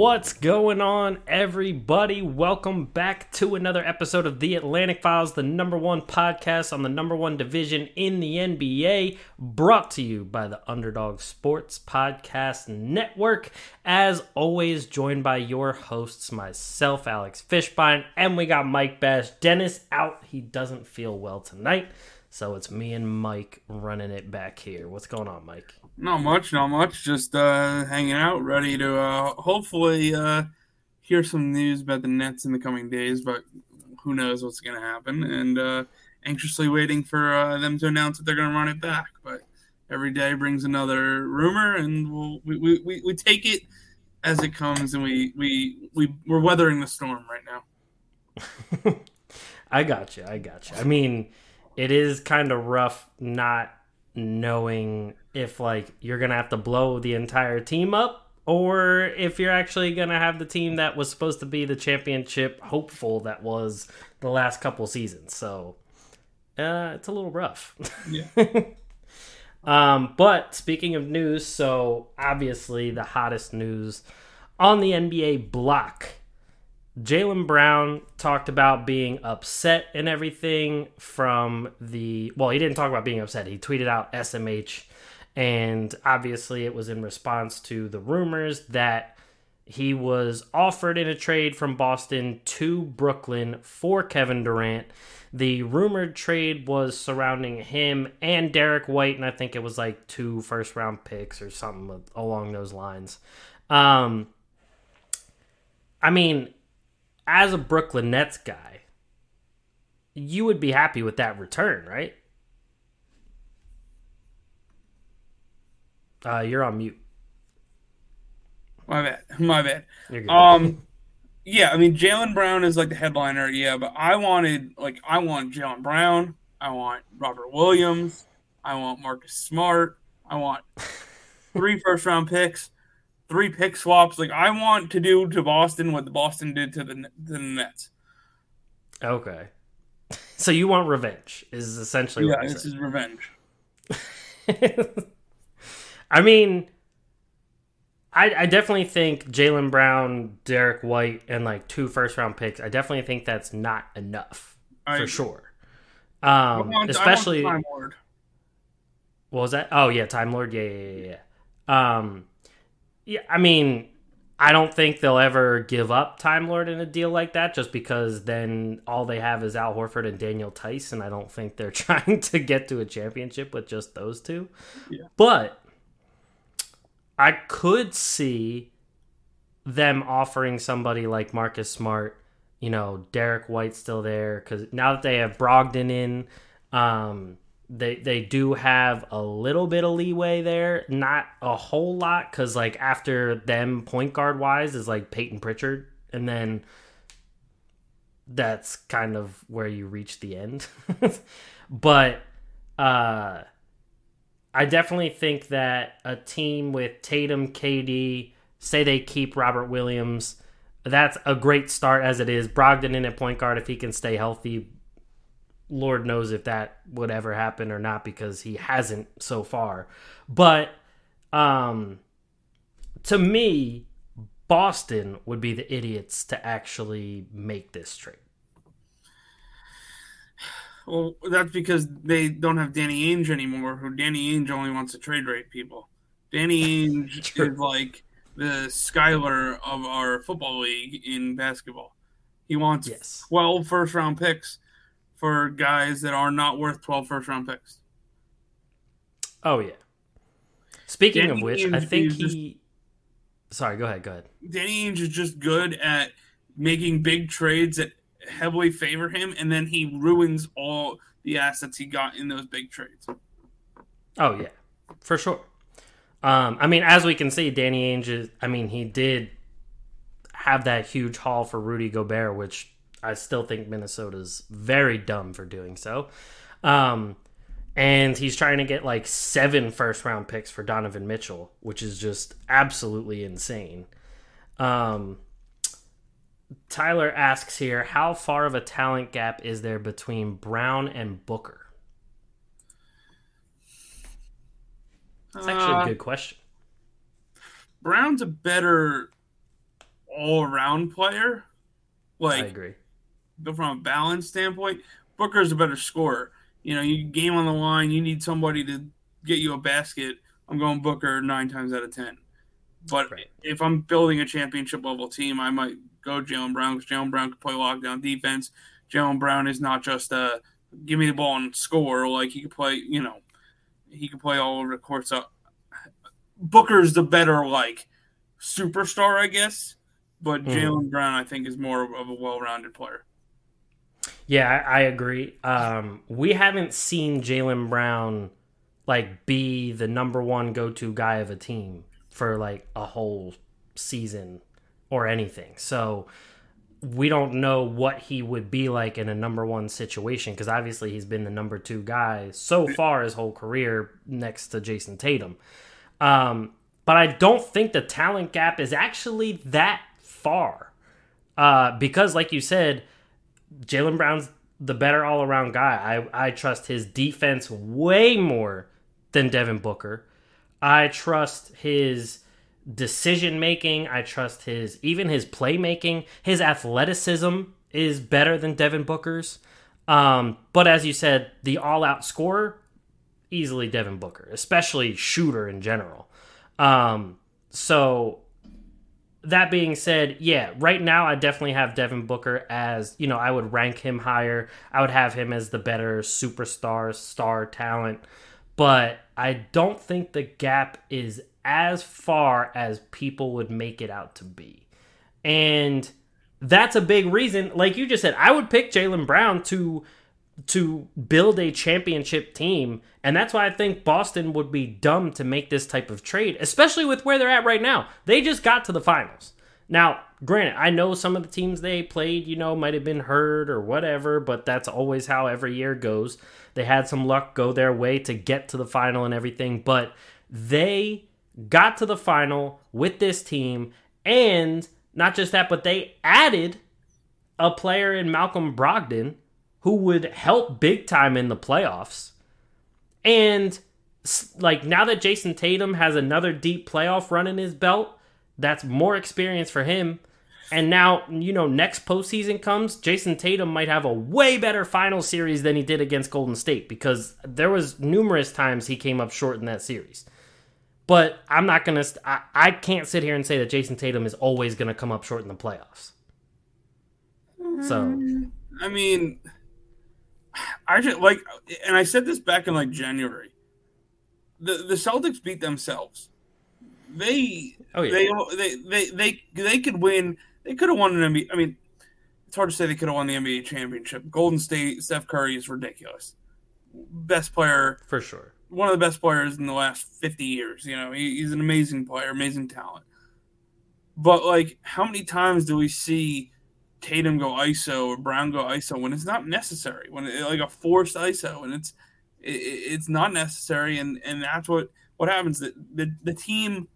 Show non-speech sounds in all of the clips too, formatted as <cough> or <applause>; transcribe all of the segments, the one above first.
What's going on, everybody? Welcome back to another episode of The Atlantic Files, the number one podcast on the number one division in the NBA, brought to you by the Underdog Sports Podcast Network. As always, joined by your hosts, myself, Alex Fishbein, and we got Mike Bash. Dennis out, he doesn't feel well tonight. So it's me and Mike running it back here. What's going on, Mike? Not much, not much. Just uh, hanging out, ready to uh, hopefully uh, hear some news about the Nets in the coming days. But who knows what's going to happen? And uh, anxiously waiting for uh, them to announce that they're going to run it back. But every day brings another rumor, and we'll, we, we, we, we take it as it comes, and we we we we're weathering the storm right now. <laughs> I got you. I got you. I mean, it is kind of rough not knowing if like you're gonna have to blow the entire team up or if you're actually gonna have the team that was supposed to be the championship hopeful that was the last couple seasons. So uh, it's a little rough. Yeah. <laughs> um, but speaking of news, so obviously the hottest news on the NBA block. Jaylen Brown talked about being upset and everything from the. Well, he didn't talk about being upset. He tweeted out SMH and obviously, it was in response to the rumors that he was offered in a trade from Boston to Brooklyn for Kevin Durant. The rumored trade was surrounding him and Derrick White, and I think it was like two first round picks or something along those lines. Um, I mean, as a Brooklyn Nets guy, you would be happy with that return, right? Uh, you're on mute. My bad. <laughs> My bad. Um, yeah, I mean Jaylen Brown is like the headliner, yeah, but I wanted like I want Jaylen Brown, I want Robert Williams, I want Marcus Smart, I want <laughs> three first round picks, three pick swaps. Like I want to do to Boston what the Boston did to the to the Nets. Okay. So you want revenge is essentially yeah, this saying. is revenge. <laughs> I mean, I, I definitely think Jaylen Brown, Derrick White, and like two first round picks. I definitely think that's not enough I, for sure. Um, want, especially. What was that? Oh yeah, Time Lord. Yeah, yeah, yeah, yeah. Um, yeah. I mean, I don't think they'll ever give up Time Lord in a deal like that, just because then all they have is Al Horford and Daniel Theis, and I don't think they're <laughs> trying to get to a championship with just those two. Yeah. But I could see them offering somebody like Marcus Smart, you know, Derrick White still there because now that they have Brogdon in, um, they they do have a little bit of leeway there, not a whole lot because like after them point guard wise is like Payton Pritchard, and then that's kind of where you reach the end. <laughs> but uh I definitely think that a team with Tatum, KD, say they keep Robert Williams, that's a great start as it is. Brogdon in at point guard, if he can stay healthy, Lord knows if that would ever happen or not because he hasn't so far. But um, to me, Boston would be the idiots to actually make this trade. Well, that's because they don't have Danny Ainge anymore. Who Danny Ainge only wants to trade rate people. Danny <laughs> Ainge is like the Skyler of our football league in basketball. He wants yes. 12 first round picks for guys that are not worth 12 first round picks. Oh yeah. Speaking Danny of which, Ainge I think he. Just... Sorry, go ahead. Go ahead. Danny Ainge is just good at making big trades that heavily favor him, and then he ruins all the assets he got in those big trades. Oh yeah, for sure. Um, I mean, as we can see, Danny Ainge is. I mean, he did have that huge haul for Rudy Gobert, which I still think Minnesota's very dumb for doing so. Um, and he's trying to get like seven first round picks for Donovan Mitchell, which is just absolutely insane. Um, Tyler asks here, how far of a talent gap is there between Brown and Booker? That's actually Uh, a good question. Brown's a better all around player. Like I agree. but from a balance standpoint, Booker's a better scorer. You know, you game on the line, you need somebody to get you a basket. I'm going Booker nine times out of ten. But Right. if I'm building a championship level team, I might go Jaylen Brown because Jaylen Brown can play lockdown defense. Jaylen Brown is not just a give me the ball and score. Like he could play, you know, he could play all over the court. So Booker's the better like superstar, I guess. But Mhm. Jaylen Brown, I think, is more of a well-rounded player. Yeah, I, I agree. Um, we haven't seen Jaylen Brown like be the number one go-to guy of a team for like a whole season or anything. So we don't know what he would be like in a number one situation because obviously he's been the number two guy so far his whole career next to Jayson Tatum. Um, but I don't think the talent gap is actually that far uh, because, like you said, Jaylen Brown's the better all around guy. I, I trust his defense way more than Devin Booker. I trust his decision making. I trust his even his playmaking. His athleticism is better than Devin Booker's. Um, but as you said, the all out scorer, easily Devin Booker, especially shooter in general. Um, so that being said, yeah, right now I definitely have Devin Booker as, you know, I would rank him higher. I would have him as the better superstar, star talent. But I don't think the gap is as far as people would make it out to be. And that's a big reason. Like you just said, I would pick Jaylen Brown to to build a championship team. And that's why I think Boston would be dumb to make this type of trade, especially with where they're at right now. They just got to the finals. Now, granted, I know some of the teams they played, you know, might have been hurt or whatever, but that's always how every year goes. They had some luck go their way to get to the final and everything, but they got to the final with this team. And not just that, but they added a player in Malcolm Brogdon who would help big time in the playoffs. And like now that Jayson Tatum has another deep playoff run in his belt, that's more experience for him. And now, you know, next postseason comes, Jayson Tatum might have a way better final series than he did against Golden State because there was numerous times he came up short in that series. But I'm not gonna. St- I, I can't sit here and say that Jayson Tatum is always gonna come up short in the playoffs. So I mean, I just like, and I said this back in like January. The the Celtics beat themselves. They Oh, yeah. they they they they they could win. They could have won an NBA. I mean, it's hard to say they could have won the NBA championship. Golden State, Steph Curry is ridiculous. Best player, for sure. one of the best players in the last fifty years. You know, he, he's an amazing player, amazing talent. But like, how many times do we see Tatum go ISO or Brown go ISO when it's not necessary? When it, like a forced ISO and it's it, it's not necessary, and and that's what what happens. The, the the team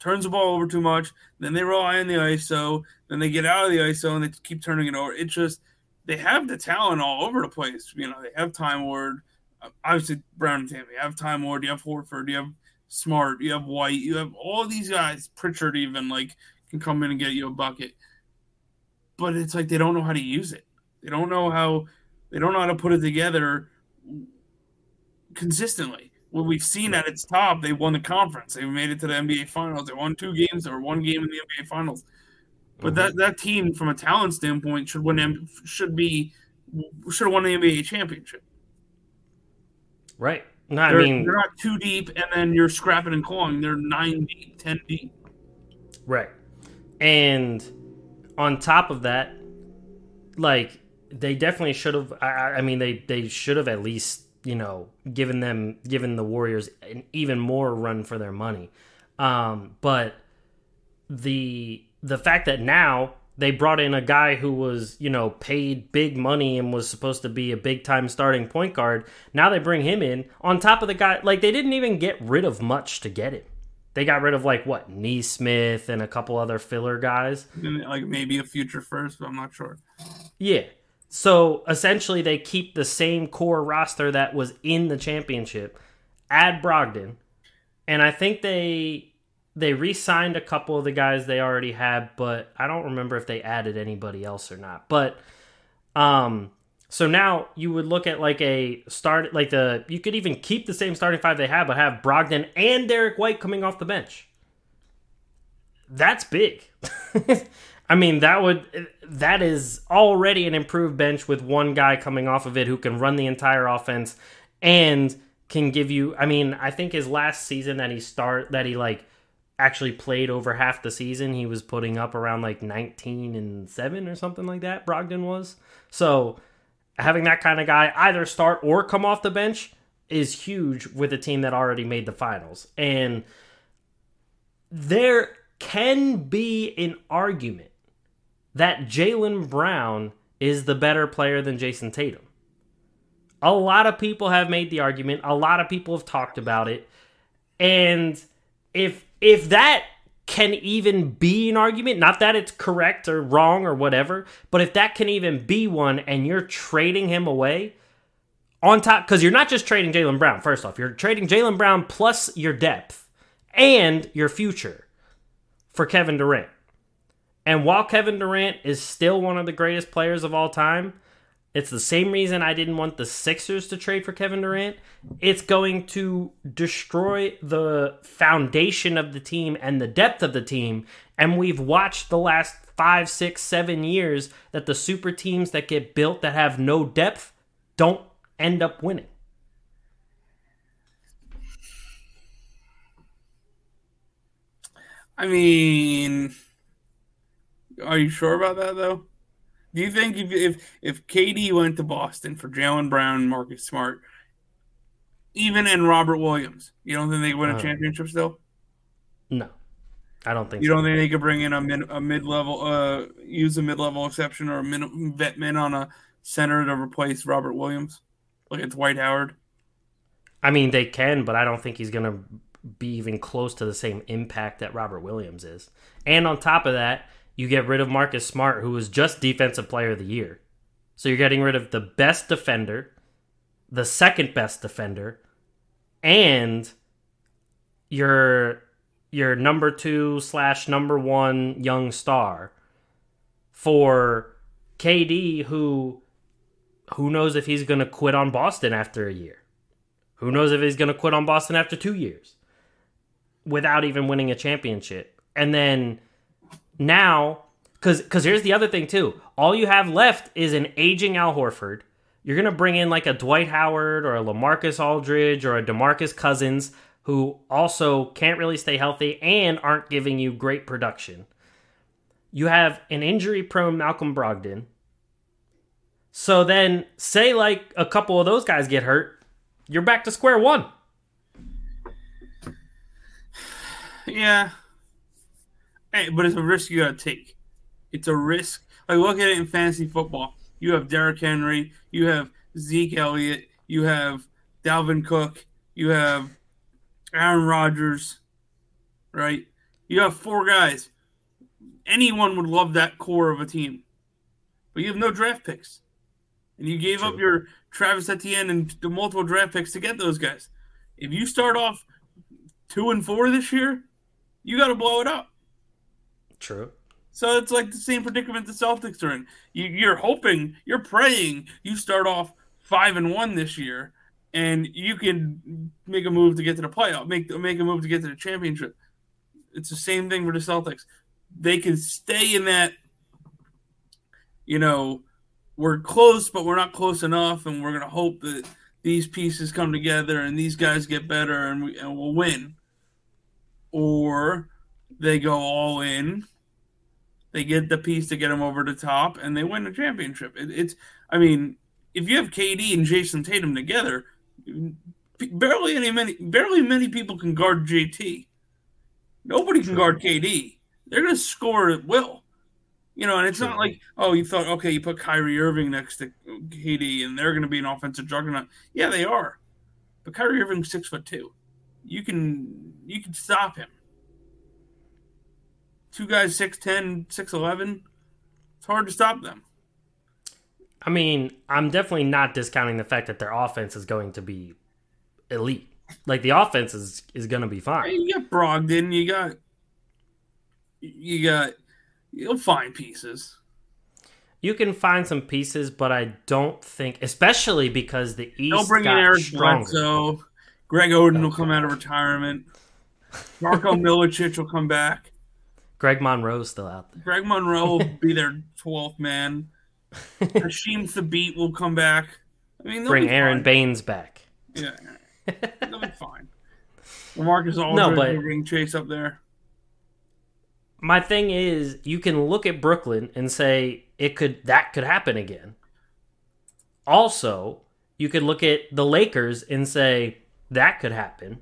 turns the ball over too much, then they rely on the ISO, then they get out of the ISO and they keep turning it over. It's just they have the talent all over the place. You know, they have Time Ward, um, obviously Brown and Tatum. You have Time Ward, you have Horford, you have Smart, you have White, you have all these guys. Pritchard even like can come in and get you a bucket, but it's like they don't know how to use it. They don't know how they don't know how to put it together consistently. What we've seen at its top, they won the conference. They made it to the NBA Finals. They won two games or one game in the NBA Finals. But that, mm-hmm. that team, from a talent standpoint, should win. Should be should have won the NBA championship. Right. No, I They're, mean, they're not too deep, and then you're scrapping and clawing. They're nine deep, ten deep. Right. And on top of that, like they definitely should have. I I mean, they they should have at least you know given them given the Warriors an even more run for their money. Um, but the the fact that now they brought in a guy who was you know paid big money and was supposed to be a big time starting point guard. Now they bring him in on top of the guy. Like they didn't even get rid of much to get him. they got rid of like what Nesmith and a couple other filler guys. And, like maybe a future first, but I'm not sure. Yeah. So essentially, they keep the same core roster that was in the championship. Add Brogdon, and I think they they re-signed a couple of the guys they already had, but I don't remember if they added anybody else or not. But um, so now you would look at like a start, like the you could even keep the same starting five they had, but have Brogdon and Derrick White coming off the bench. That's big. <laughs> I mean, that would that is already an improved bench with one guy coming off of it who can run the entire offense and can give you. I mean, I think his last season that he start that he like actually played over half the season, he was putting up around like 19 and 7 or something like that. Brogdon was. So, having that kind of guy either start or come off the bench is huge with a team that already made the finals. And there can be an argument that Jaylen Brown is the better player than Jayson Tatum. A lot of people have made the argument, a lot of people have talked about it. And if if that can even be an argument, not that it's correct or wrong or whatever, but if that can even be one and you're trading him away on top, because you're not just trading Jaylen Brown, first off, you're trading Jaylen Brown plus your depth and your future for Kevin Durant. And while Kevin Durant is still one of the greatest players of all time, it's the same reason I didn't want the Sixers to trade for Kevin Durant. It's going to destroy the foundation of the team and the depth of the team. And we've watched the last five, six, seven years that the super teams that get built that have no depth don't end up winning. I mean, are you sure about that though? Do you think if if, if KD went to Boston for Jaylen Brown, Marcus Smart, even in Robert Williams, you don't think they win a uh, championship still? No, I don't think. You so. don't think they could bring in a mid a mid level, uh, use a mid level exception or a mid, vet min on a center to replace Robert Williams, like it's Dwight Howard? I mean, they can, but I don't think he's gonna be even close to the same impact that Robert Williams is. And on top of that, you get rid of Marcus Smart, who was just Defensive Player of the Year. So you're getting rid of the best defender, the second best defender, and your your number two slash number one young star for KD, who who knows if he's going to quit on Boston after a year? Who knows if he's going to quit on Boston after two years without even winning a championship? And then now because because here's the other thing too. All you have left is an aging Al Horford. You're gonna bring in like a Dwight Howard or a LaMarcus Aldridge or a DeMarcus Cousins who also can't really stay healthy and aren't giving you great production. You have an injury prone Malcolm Brogdon. So then, say like a couple of those guys get hurt, you're back to square one. Yeah, but it's a risk you got to take. It's a risk. Like look at it in fantasy football. You have Derrick Henry, you have Zeke Elliott, you have Dalvin Cook, you have Aaron Rodgers, right? You have four guys. Anyone would love that core of a team, but you have no draft picks, and you gave True. up your Travis Etienne and the multiple draft picks to get those guys. If you start off two and four this year, you got to blow it up. True. So it's like the same predicament the Celtics are in. You, you're hoping, you're praying you start off five and one this year, and you can make a move to get to the playoff, make make a move to get to the championship. It's the same thing for the Celtics. They can stay in that, you know, we're close, but we're not close enough, and we're gonna hope that these pieces come together and these guys get better, and, we, and we'll win. Or they go all in. They get the piece to get them over the top, and they win the championship. It, it's, I mean, if you have KD and Jayson Tatum together, barely any many, barely many people can guard JT. Nobody can guard KD. They're going to score at will. You know, and it's not like, oh, you thought, okay, you put Kyrie Irving next to KD and they're going to be an offensive juggernaut. Yeah, they are. But Kyrie Irving's six foot two. You can you can stop him. Two guys 6'10", 6'11", it's hard to stop them. I mean, I'm definitely not discounting the fact that their offense is going to be elite. Like the offense is is going to be fine. You got Brogdon, you got you got you'll find pieces. You can find some pieces, but I don't think, especially because the East Don't bring in Eric. Bledsoe. Greg Oden will come out of retirement. Marco <laughs> Milicic will come back. Greg Monroe's still out there. Greg Monroe will <laughs> be their 12th man. Hasheem Thabeet will come back. I mean, Bring Aaron fine. Baynes back. Yeah, <laughs> they'll be fine. Marcus Aldridge No, but- will Chase up there. My thing is, you can look at Brooklyn and say it could that could happen again. Also, you could look at the Lakers and say that could happen.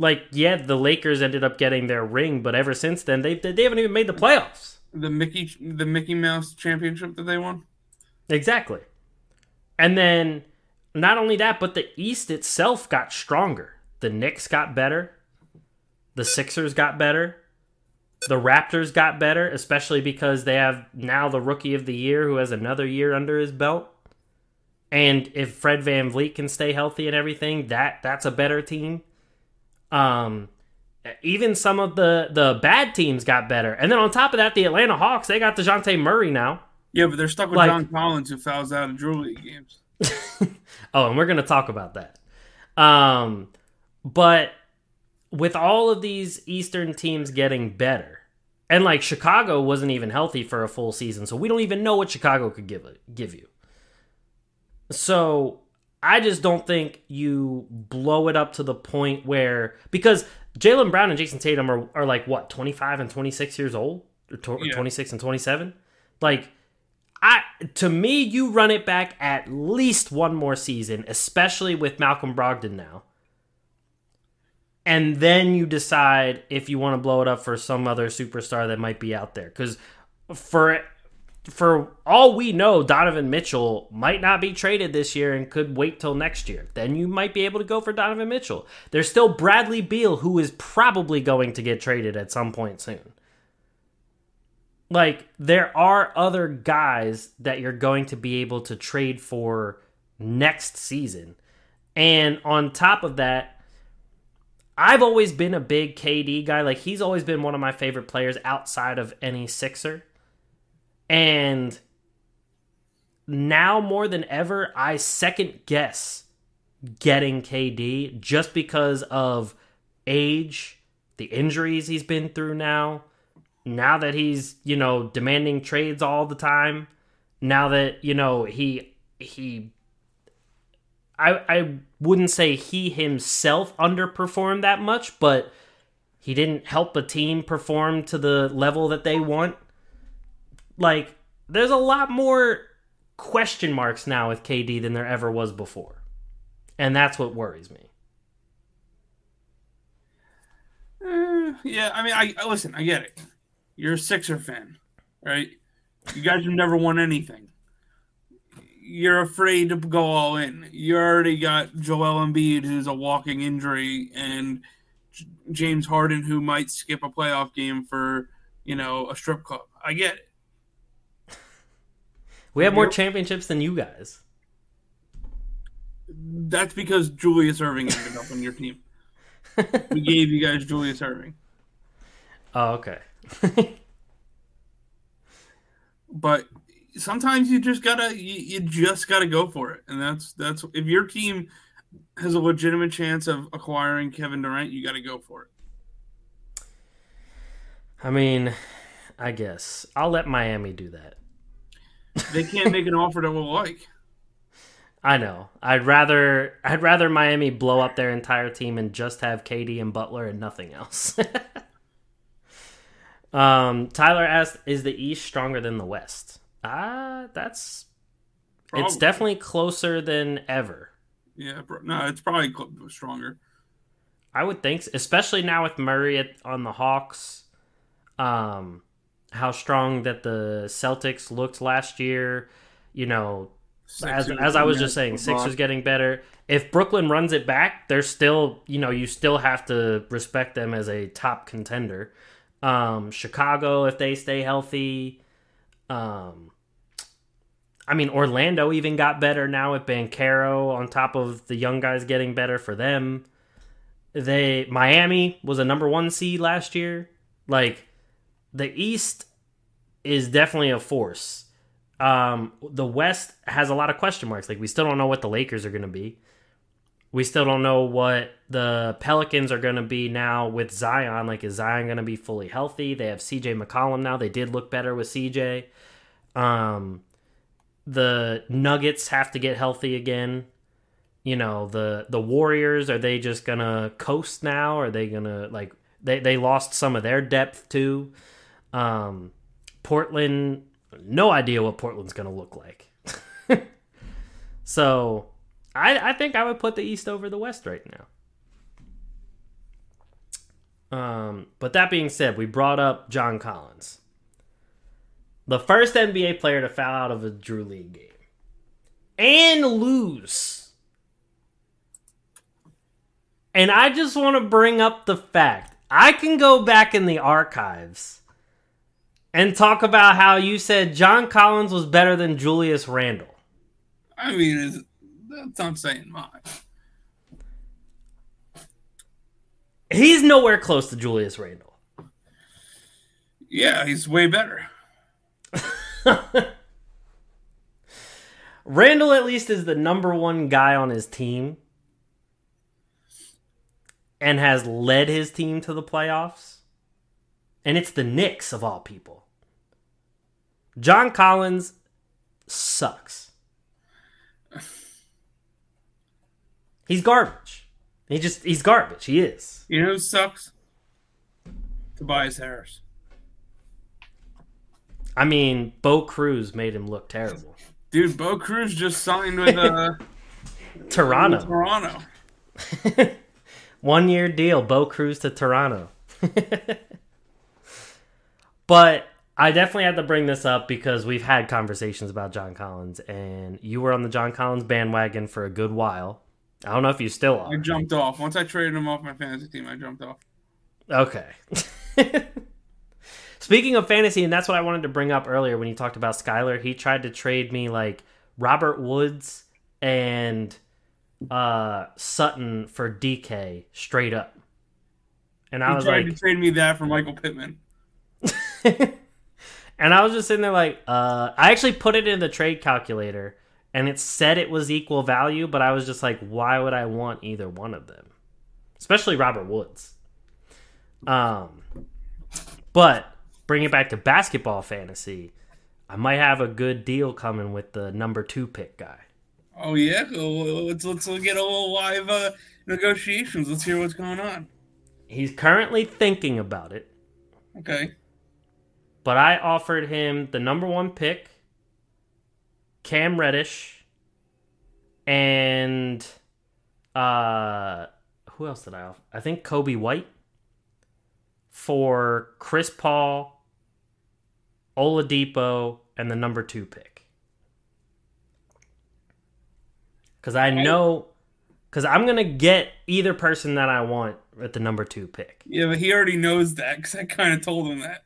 Like, yeah, the Lakers ended up getting their ring, but ever since then, they they haven't even made the playoffs. The Mickey, the Mickey Mouse championship that they won. Exactly. And then not only that, but the East itself got stronger. The Knicks got better. The Sixers got better. The Raptors got better, especially because they have now the rookie of the year who has another year under his belt. And if Fred VanVleet can stay healthy and everything, that that's a better team. Um even some of the the bad teams got better. And then on top of that, the Atlanta Hawks, they got Dejounte Murray now. Yeah, but they're stuck with Like- John Collins, who fouls out of Drew League games. <laughs> Oh, and we're going to talk about that. Um, but with all of these Eastern teams getting better, and like Chicago wasn't even healthy for a full season, so we don't even know what Chicago could give give you. So I just don't think you blow it up to the point where because Jaylen Brown and Jayson Tatum are, are like what twenty five and twenty six years old, or tw- Yeah. twenty six and twenty seven, like. I to me, you run it back at least one more season, especially with Malcolm Brogdon now. And then you decide if you want to blow it up for some other superstar that might be out there. Because for for all we know, Donovan Mitchell might not be traded this year and could wait till next year. Then you might be able to go for Donovan Mitchell. There's still Bradley Beal, who is probably going to get traded at some point soon like there are other guys that you're going to be able to trade for next season. And on top of that, I've always been a big KD guy. Like he's always been one of my favorite players outside of any Sixer. And now more than ever, I second guess getting KD just because of age, the injuries he's been through now now that he's you know demanding trades all the time now that you know he he i i wouldn't say he himself underperformed that much but he didn't help the team perform to the level that they want like there's a lot more question marks now with KD than there ever was before and that's what worries me Eh, yeah, I mean, I, I listen. I get it. You're a Sixer fan, right? You guys have never won anything. You're afraid to go all in. You already got Joel Embiid, who's a walking injury, and James Harden, who might skip a playoff game for you know a strip club. I get it. We have more championships than you guys That's because Julius Erving ended up on your team. We <laughs> gave you guys Julius Erving. oh okay but sometimes you just gotta you, you just gotta go for it and that's that's if your team has a legitimate chance of acquiring kevin durant you gotta go for it I mean, I guess I'll let Miami do that. They can't make an offer that we'll like I know. I'd rather I'd rather Miami blow up their entire team and just have KD and Butler and nothing else. <laughs> um, Tyler asked, "Is the East stronger than the West?" Ah, that's it's definitely closer than ever. yeah bro, no it's probably stronger I would think, so, especially now with Murray at, on the Hawks. Um, how strong that the Celtics looked last year. You know, as, Sixers, as I was just saying. Sixers getting better. If Brooklyn runs it back, they're still, you know, you still have to respect them as a top contender. Um, Chicago, if they stay healthy. Um, I mean, Orlando even got better now with Banchero on top of the young guys getting better for them. They Miami was a number one seed last year. Like the East is definitely a force. Um, the West has a lot of question marks. Like we still don't know what the Lakers are going to be. We still don't know what the Pelicans are going to be now with Zion. Like, is Zion going to be fully healthy? They have CJ McCollum now. They did look better with CJ. Um, the Nuggets have to get healthy again. You know, the the Warriors are they just gonna coast now? Are they gonna like they they lost some of their depth too? Um, Portland, no idea what Portland's gonna look like. <laughs> so I, I think I would put the East over the West right now. Um, but that being said, we brought up John Collins, the first NBA player to foul out of a Drew League game and lose. And I just want to bring up the fact I can go back in the archives and talk about how you said John Collins was better than Julius Randle. I mean, that's not saying much. He's nowhere close to Julius Randle. Yeah, he's way better. <laughs> Randle at least is the number one guy on his team and has led his team to the playoffs. And it's the Knicks of all people. John Collins sucks. He's garbage. He just he's garbage. He is. You know who sucks? Tobias Harris. I mean, Bo Cruz made him look terrible. Dude, Bo Cruz just signed with uh, <laughs> Toronto. Toronto. <laughs> One year deal, Bo Cruz to Toronto. <laughs> but I definitely had to bring this up because we've had conversations about John Collins, and you were on the John Collins bandwagon for a good while. I don't know if you still are. I jumped off. Once I traded him off my fantasy team, I jumped off. Okay. <laughs> Speaking of fantasy, and that's what I wanted to bring up earlier when you talked about Skyler. He tried to trade me like Robert Woods and uh, Sutton for DK straight up. And I He was tried like, to trade me that for Michael Pittman. <laughs> and I was just sitting there like, uh, I actually put it in the trade calculator and it said it was equal value, but I was just like, why would I want either one of them? Especially Robert Woods. Um, but bring it back to basketball fantasy. I might have a good deal coming with the number two pick guy. Oh yeah, let's let's get a little live uh, negotiations. Let's hear what's going on. He's currently thinking about it, Okay. But I offered him the number one pick, Cam Reddish, and uh, who else did I offer? I think Coby White for Chris Paul, Oladipo, and the number two pick. Because I know, because I'm gonna get either person that I want at the number two pick. Yeah, but he already knows that because I kind of told him that.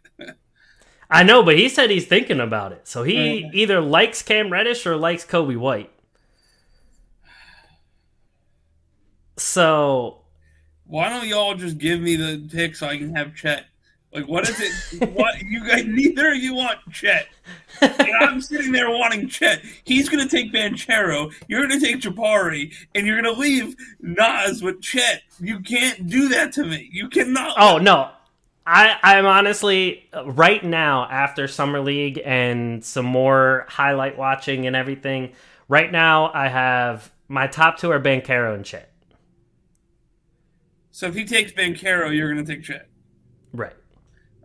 I know, but he said he's thinking about it. So he Okay. either likes Cam Reddish or likes Coby White. So Why don't y'all just give me the pick so I can have Chet? Like, what is it? what you guys? <laughs> Neither of you want Chet. And I'm sitting there wanting Chet. He's gonna take Banchero. You're gonna take Jabari, and you're gonna leave Nas with Chet. You can't do that to me. You cannot. Oh no. I I'm honestly uh, right now after summer league and some more highlight watching and everything. Right now I have my top two are Banchero and Chet. So if he takes Banchero, you're gonna take Chet. Right.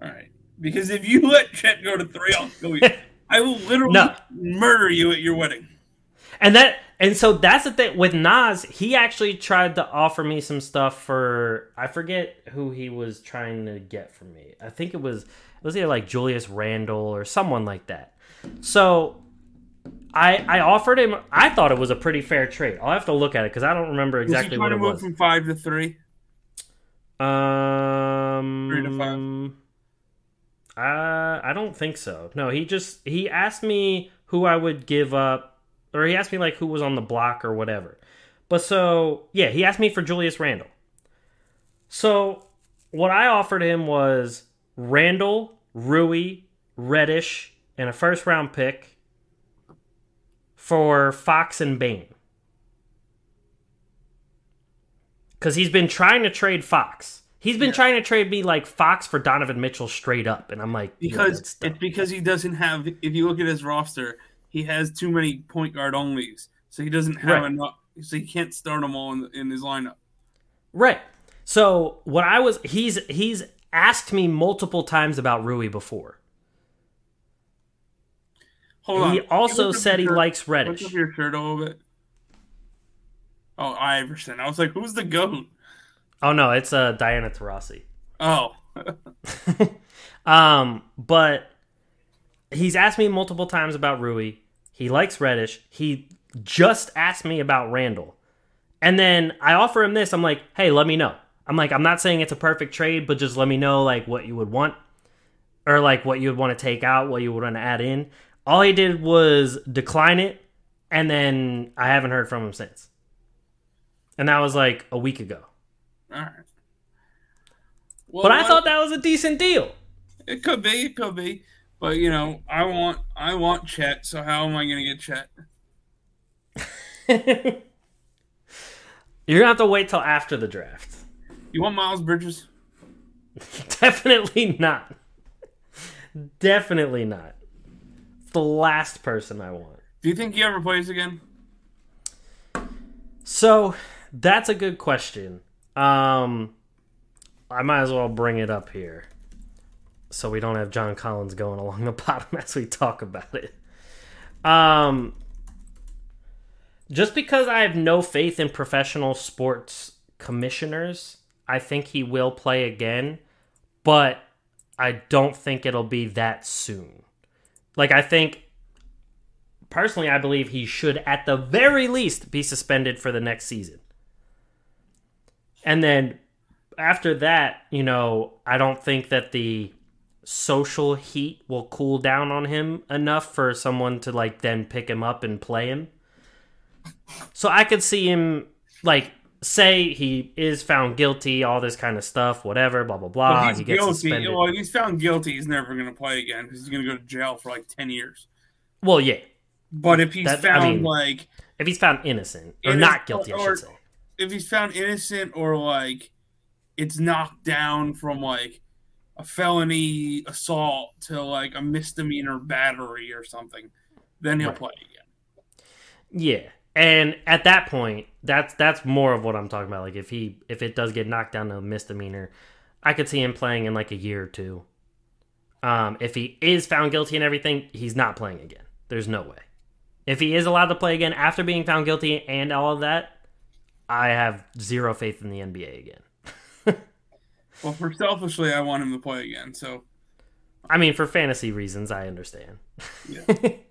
All right. Because if you <laughs> let Chet go to three, I'll go. <laughs> I will literally No. murder you at your wedding. And that and so that's the thing with Nas, he actually tried to offer me some stuff for I forget who he was trying to get from me. I think it was it was either like Julius Randle or someone like that. So I I offered him I thought it was a pretty fair trade. I'll have to look at it because I don't remember exactly trying what to it move was. from five to three? Um Three to five. Uh, I don't think so. No, he just he asked me who I would give up, or he asked me like who was on the block or whatever. But so yeah, he asked me for Julius Randle. So what I offered him was Randle, Rui, Reddish, and a first round pick for Fox and Bane. Because he's been trying to trade Fox. He's been Yeah. trying to trade me like Fox for Donovan Mitchell straight up, and I'm like, because it's because he doesn't have. If you look at his roster, he has too many point guard onlys, so he doesn't have Right. enough. So he can't start them all in, in his lineup. right. So what I was, he's he's asked me multiple times about Rui before. Hold on. He also said he shirt- likes lift Reddish. up your shirt a little bit. Oh, Iverson. I was like, who's the goat? Oh no, it's uh, Diana Taurasi. Oh, <laughs> Um, but he's asked me multiple times about Rui. He likes Reddish. He just asked me about Randle. And then I offer him this. I'm like, hey, let me know. I'm like, I'm not saying it's a perfect trade, but just let me know like what you would want. Or like what you would want to take out, what you would want to add in. All he did was decline it, and then I haven't heard from him since. And that was like a week ago. all right. Well, But I what- thought that was a decent deal. it could be, it could be, but you know, I want, I want Chet. So how am I going to get Chet? <laughs> You're gonna have to wait till after the draft. You want Miles Bridges? <laughs> Definitely not. Definitely not. It's the last person I want. Do you think he ever plays again? So that's a good question. Um, I might as well bring it up here, so we don't have John Collins going along the <laughs> bottom as we talk about it. Um, just because I have no faith in professional sports commissioners, I think he will play again, but I don't think it'll be that soon. Like I think personally, I believe he should, at the very least, be suspended for the next season. And then after that, you know, I don't think that the social heat will cool down on him enough for someone to like then pick him up and play him. So I could see him like say he is found guilty, all this kind of stuff, whatever, blah blah blah. Well, he he's gets guilty. suspended. Well, if he's found guilty, he's never going to play again because he's going to go to jail for like ten years. well, yeah, But if he's That- I found mean- like if he's found innocent or Innocent- not guilty, I should say. if he's found innocent or like it's knocked down from like a felony assault to like a misdemeanor battery or something, then he'll Right. play again. Yeah. And at that point, that's that's more of what I'm talking about. Like if he if it does get knocked down to a misdemeanor, I could see him playing in like a year or two. Um, if he is found guilty and everything, he's not playing again. There's no way. If he is allowed to play again after being found guilty and all of that, I have zero faith in the NBA again. Well, for selfishly, I want him to play again. So I mean, for fantasy reasons, I understand. yeah, <laughs>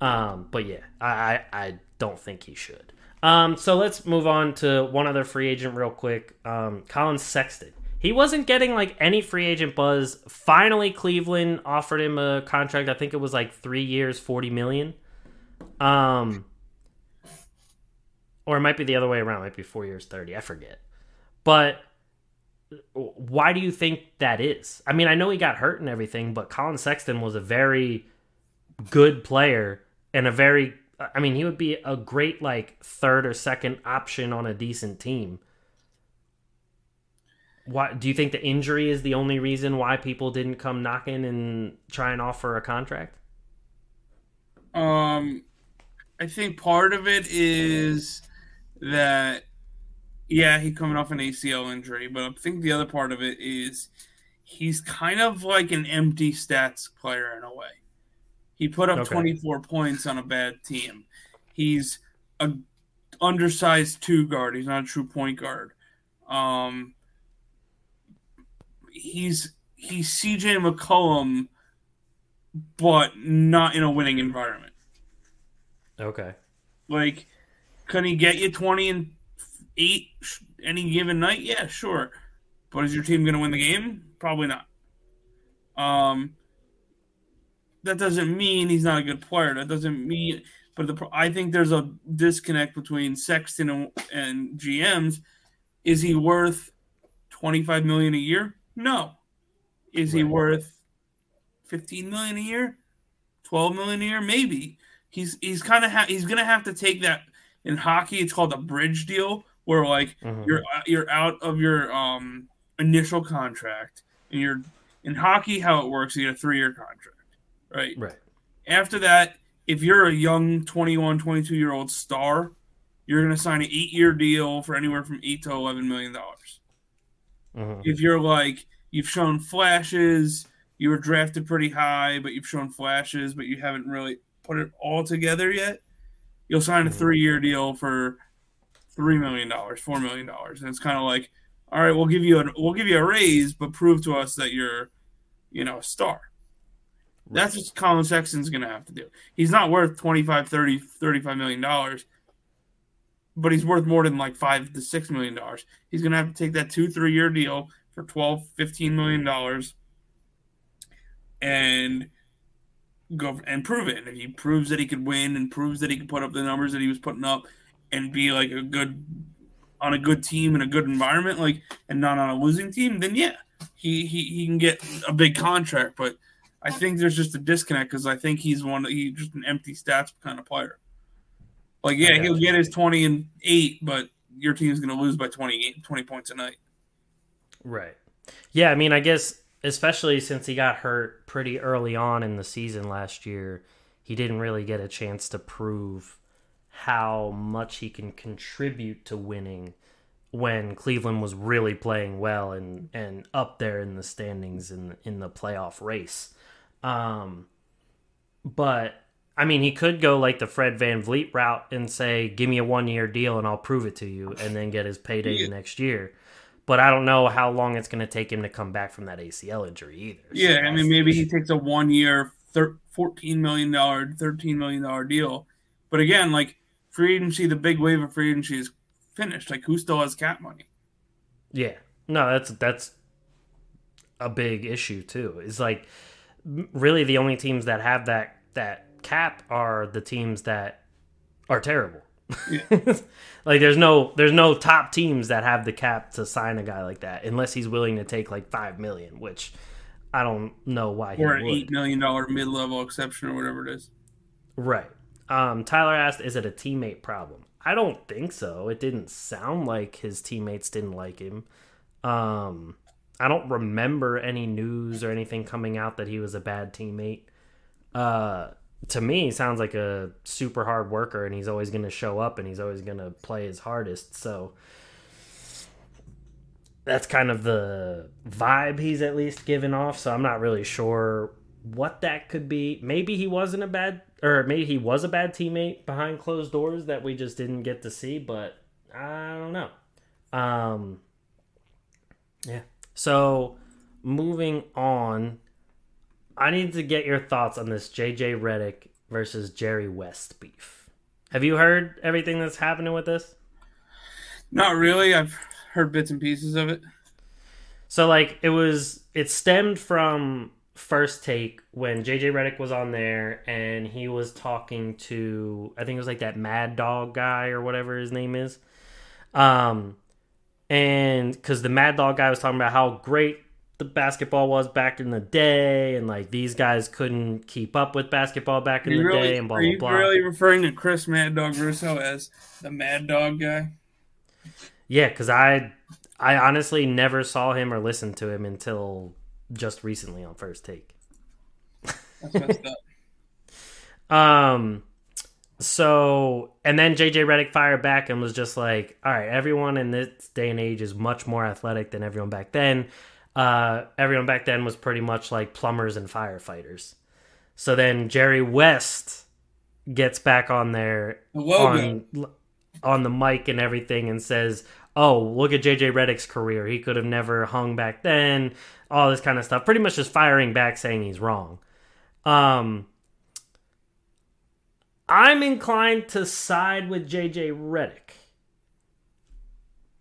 Um, but yeah, I, I, I don't think he should. Um, so let's move on to one other free agent real quick. Um, Collin Sexton. He wasn't getting like any free agent buzz. Finally, Cleveland offered him a contract. I think it was like three years, forty million. Um, or it might be the other way around. It might be four years, thirty. I forget. But why do you think that is? I mean, I know he got hurt and everything, but Collin Sexton was a very good player and a very I mean, he would be a great like third or second option on a decent team. Why do you think the injury is the only reason why people didn't come knocking and try and offer a contract? um, I think part of it is that yeah, he coming off an ACL injury, but I think the other part of it is he's kind of like an empty stats player in a way. He put up Okay. 24 points on a bad team. He's a undersized two guard. He's not a true point guard. Um, he's he's CJ McCollum, but not in a winning environment. Okay. Like, can he get you 20 and 8 any given night? Yeah, sure. But is your team going to win the game? Probably not. Um, that doesn't mean he's not a good player. That doesn't mean, but the I think there's a disconnect between Sexton and, and GMs. Is he worth 25 million a year? No. Is he worth 15 million a year? 12 million a year? Maybe. He's he's kind of ha- he's gonna have to take that in hockey. It's called a bridge deal, where like Mhm. you're you're out of your um initial contract, and you're in hockey. How it works, you get a three year contract, right? Right. After that, if you're a young 21, 22 year old star, you're going to sign an eight year deal for anywhere from eight to 11 million dollars. Mhm. If you're like, you've shown flashes, you were drafted pretty high, but you've shown flashes, but you haven't really put it all together yet, you'll sign a Mhm. three year deal for $3 million, $4 million. And it's kind of like, all right, we'll give you a, we'll give you a raise, but prove to us that you're, you know, a star. That's what Collin Sexton's going to have to do. He's not worth 25, 30, 35 million dollars, but he's worth more than like 5 to 6 million dollars. He's going to have to take that 2-3 year deal for 12, 15 million dollars and go and prove it. And if he proves that he could win and proves that he could put up the numbers that he was putting up and be like a good on a good team in a good environment like and not on a losing team, then yeah, he he, he can get a big contract, but I think there's just a disconnect because I think he's one. He's just an empty stats kind of player. Like, yeah, he'll get his 20 and eight, but your team's going to lose by 20, 20 points a night. Right. Yeah, I mean, I guess especially since he got hurt pretty early on in the season last year, he didn't really get a chance to prove how much he can contribute to winning when Cleveland was really playing well and and up there in the standings in in the playoff race. Um but I mean, he could go like the Fred VanVleet route and say, "Give me a one-year deal and I'll prove it to you," and then get his payday Yeah. the next year. But I don't know how long it's going to take him to come back from that ACL injury either. So Yeah, I mean, maybe he takes a one year, thir- $14 million, $13 million deal. But again, like, free agency, the big wave of free agency is finished. Like, who still has cap money? Yeah. No, that's that's a big issue too. It's like really the only teams that have that that cap are the teams that are terrible. <laughs> like there's no there's no top teams that have the cap to sign a guy like that unless he's willing to take like 5 million, which I don't know why he Or an would. $8 million mid level exception or whatever it is. Right. Um, Tyler asked, "Is it a teammate problem?" I don't think so. It didn't sound like his teammates didn't like him. Um, I don't remember any news or anything coming out that he was a bad teammate. Uh, to me, he sounds like a super hard worker, and he's always going to show up, and he's always going to play his hardest. So that's kind of the vibe he's at least giving off. So I'm not really sure what that could be. Maybe he wasn't a bad, or maybe he was a bad teammate behind closed doors that we just didn't get to see. But I don't know. Um, yeah. So moving on, I need to get your thoughts on this JJ Redick versus Jerry West beef. Have you heard everything that's happening with this? Not really. I've heard bits and pieces of it. So like it was it stemmed from first take when JJ Redick was on there and he was talking to I think it was like that Mad Dog guy or whatever his name is. Um and cuz the Mad Dog guy was talking about how great the basketball was back in the day and like these guys couldn't keep up with basketball back in the really, day and blah are blah you blah. really referring to Chris Mad Dog Russo as the Mad Dog guy? Yeah, cuz I I honestly never saw him or listened to him until just recently on first take. That's messed up. <laughs> Um, so and then JJ Redick fired back and was just like, "All right, everyone in this day and age is much more athletic than everyone back then. Uh, everyone back then was pretty much like plumbers and firefighters." So then Jerry West gets back on there The on on the mic and everything and says, "Oh, look at JJ Redick's career. He could have never hung back then." All this kind of stuff. Pretty much just firing back saying he's wrong. Um I'm inclined to side with JJ Redick.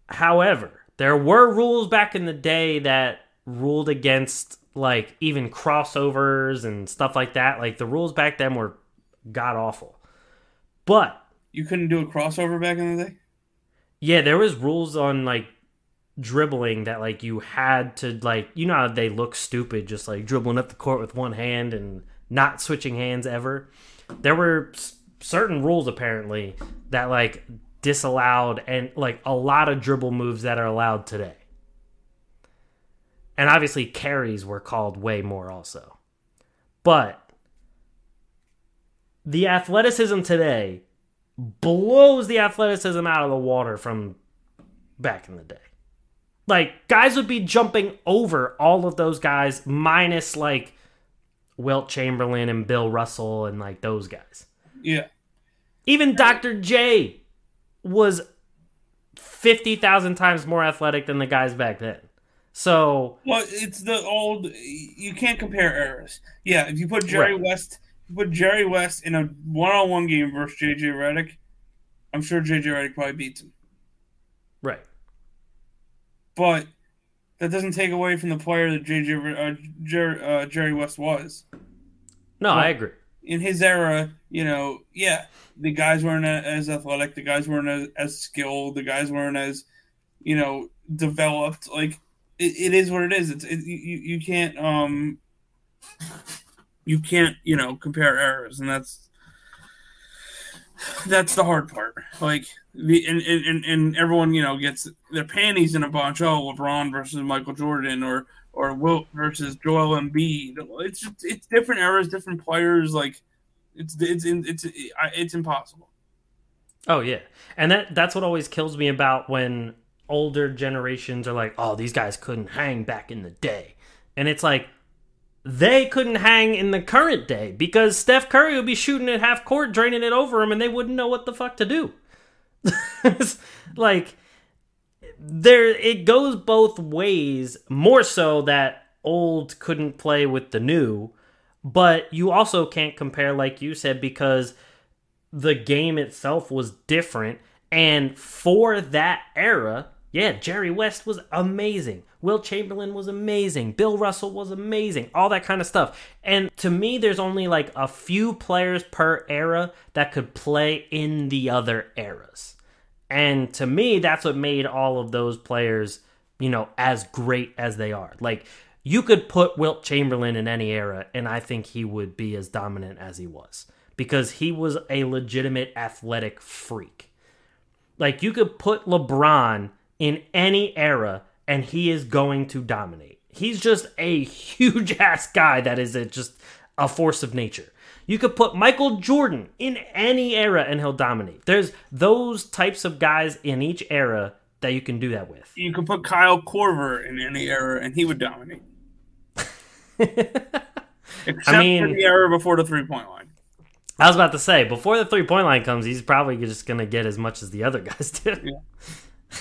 However, there were rules back in the day that ruled against like even crossovers and stuff like that. Like the rules back then were god awful. But You couldn't do a crossover back in the day. Yeah, there was rules on like dribbling that like you had to like you know how they look stupid just like dribbling up the court with one hand and not switching hands ever. There were s- certain rules apparently that like disallowed and like a lot of dribble moves that are allowed today. And obviously carries were called way more also. But the athleticism today blows the athleticism out of the water from back in the day. Like guys would be jumping over all of those guys minus like Wilt Chamberlain and Bill Russell and like those guys. Yeah. Even Dr. J was 50,000 times more athletic than the guys back then. So, Well, it's the old. You can't compare eras. Yeah, if you put Jerry Right. West, put Jerry West in a one-on-one game versus JJ Redick, I'm sure JJ Redick probably beats him. right. But that doesn't take away from the player that JJ uh, Jer- uh, Jerry West was No, I agree. in his era. You know, yeah, the guys weren't as athletic, the guys weren't as, as skilled, the guys weren't as you know developed. Like it, it is what it is. It's it, you you can't um you can't you know compare eras, and that's that's the hard part. Like the and, and, and- everyone you know gets their panties in a bunch. Oh, LeBron versus Michael Jordan, or or Wilt versus Joel Embiid. It's just, it's different eras, different players. Like it's it's it's, it's impossible. Oh yeah, and that that's what always kills me about when older generations are like, "Oh, these guys couldn't hang back in the day," and it's like they couldn't hang in the current day because Steph Curry would be shooting at half court, draining it over them, and they wouldn't know what the fuck to do. <laughs> Like there, it goes both ways. More so that old couldn't play with the new, but you also can't compare, like you said, because the game itself was different. And for that era, yeah, Jerry West was amazing. Wilt Chamberlain was amazing. Bill Russell was amazing. All that kind of stuff. And to me, there's only like a few players per era that could play in the other eras. And to me, that's what made all of those players, you know, as great as they are. Like, you could put Wilt Chamberlain in any era, and I think he would be as dominant as he was because he was a legitimate athletic freak. Like, you could put LeBron in any era, and he is going to dominate. He's just a huge <laughs> ass guy that is a, just a force of nature. You could put Michael Jordan in any era and he'll dominate. There's those types of guys in each era that you can do that with. You could put Kyle Korver in any era, and he would dominate. <laughs> Except mean- for the era before the three point line. I was about to say, before the three point line comes, he's probably just going to get as much as the other guys <laughs> do.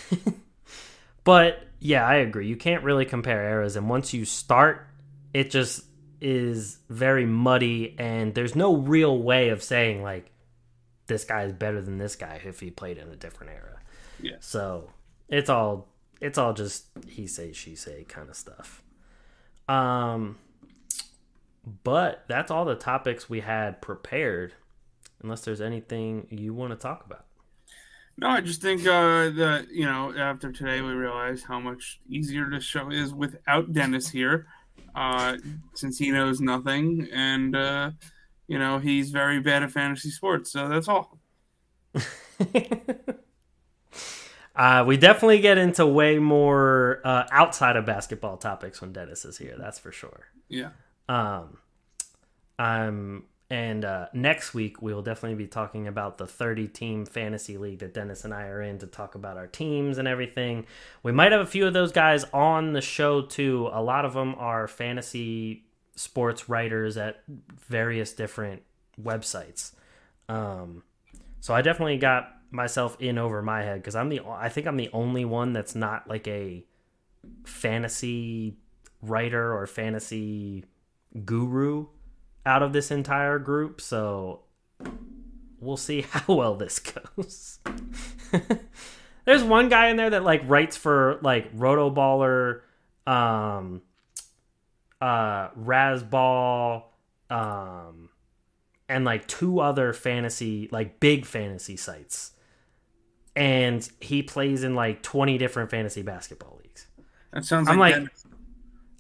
<laughs> but yeah, I agree. You can't really compare eras. And once you start, it just is very muddy. And there's no real way of saying, like, this guy is better than this guy if he played in a different era. Yeah. So it's all it's all just he say she say kind of stuff. Um but that's all the topics we had prepared unless there's anything you want to talk about. No, I just think uh, that you know after today we realize how much easier this show is without Dennis here, uh, since he knows nothing and uh, you know he's very bad at fantasy sports. So that's all. <laughs> Uh, we definitely get into way more uh, outside of basketball topics when Dennis is here. That's for sure. Yeah. Um, um, and uh, next week we will definitely be talking about the 30 team fantasy league that Dennis and I are in to talk about our teams and everything. We might have a few of those guys on the show too. A lot of them are fantasy sports writers at various different websites. Um, so I definitely got myself in over my head because I'm the I think I'm the only one that's not like a fantasy writer or fantasy guru out of this entire group. So we'll see <laughs> how well this goes. <laughs> There's one guy in there that like writes for like Rotoballer, um, uh, Razzball, um, and like two other fantasy, like big fantasy sites. And he plays in like 20 different fantasy basketball leagues. That sounds I'm like, like-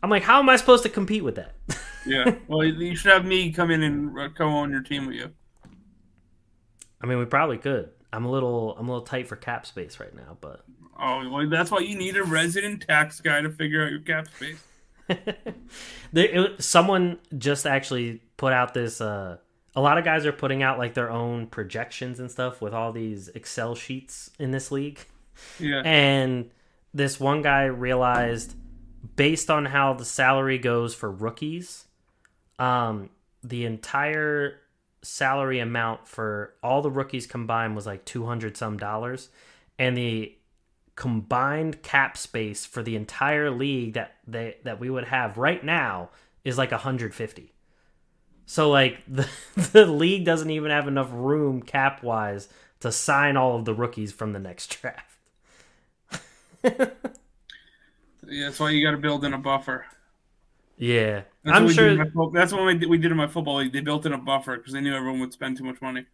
I'm like, how am I supposed to compete with that? <laughs> yeah. Well, you should have me come in and uh, go on your team with you. I mean, we probably could. I'm a little, I'm a little tight for cap space right now, but Oh, well, that's why you need a resident tax guy to figure out your cap space. <laughs> there, it, someone just actually put out this. Uh, a lot of guys are putting out like their own projections and stuff with all these Excel sheets in this league. Yeah. And this one guy realized, based on how the salary goes for rookies, um, the entire salary amount for all the rookies combined was like 200 some dollars. And the combined cap space for the entire league that they that we would have right now is like 150. So like <laughs> the the league doesn't even have enough room cap wise to sign all of the rookies from the next draft. <laughs> Yeah, that's why you got to build in a buffer. Yeah, That's I'm sure. my that's what we did, we did in my football league. They built in a buffer because they knew everyone would spend too much money.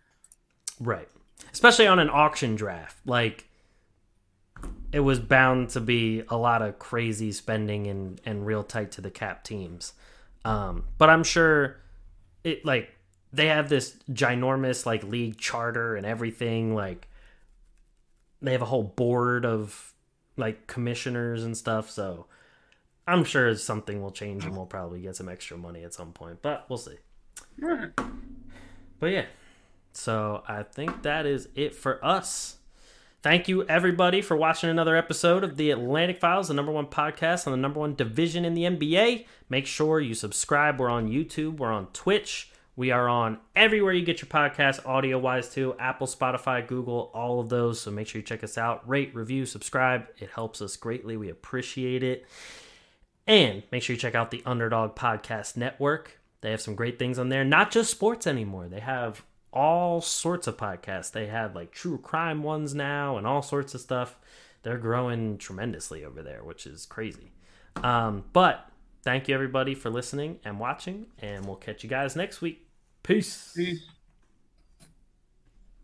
Right. Especially on an auction draft. Like it was bound to be a lot of crazy spending and and real tight to the cap teams. Um but I'm sure it like they have this ginormous like league charter and everything like they have a whole board of like commissioners and stuff so I'm sure something will change and we'll probably get some extra money at some point but we'll see. But yeah. So I think that is it for us. Thank you everybody for watching another episode of the Atlantic Files, the number one podcast on the number one division in the NBA. Make sure you subscribe. We're on YouTube, we're on Twitch, we are on everywhere you get your podcast, audio wise too. Apple, Spotify, Google, all of those. So make sure you check us out. Rate, review, subscribe. It helps us greatly. We appreciate it. And make sure you check out the Underdog Podcast Network. They have some great things on there. Not just sports anymore. They have all sorts of podcasts. They have like true crime ones now and all sorts of stuff. They're growing tremendously over there, which is crazy. Um, but thank you everybody for listening and watching, and we'll catch you guys next week. Peace. Peace.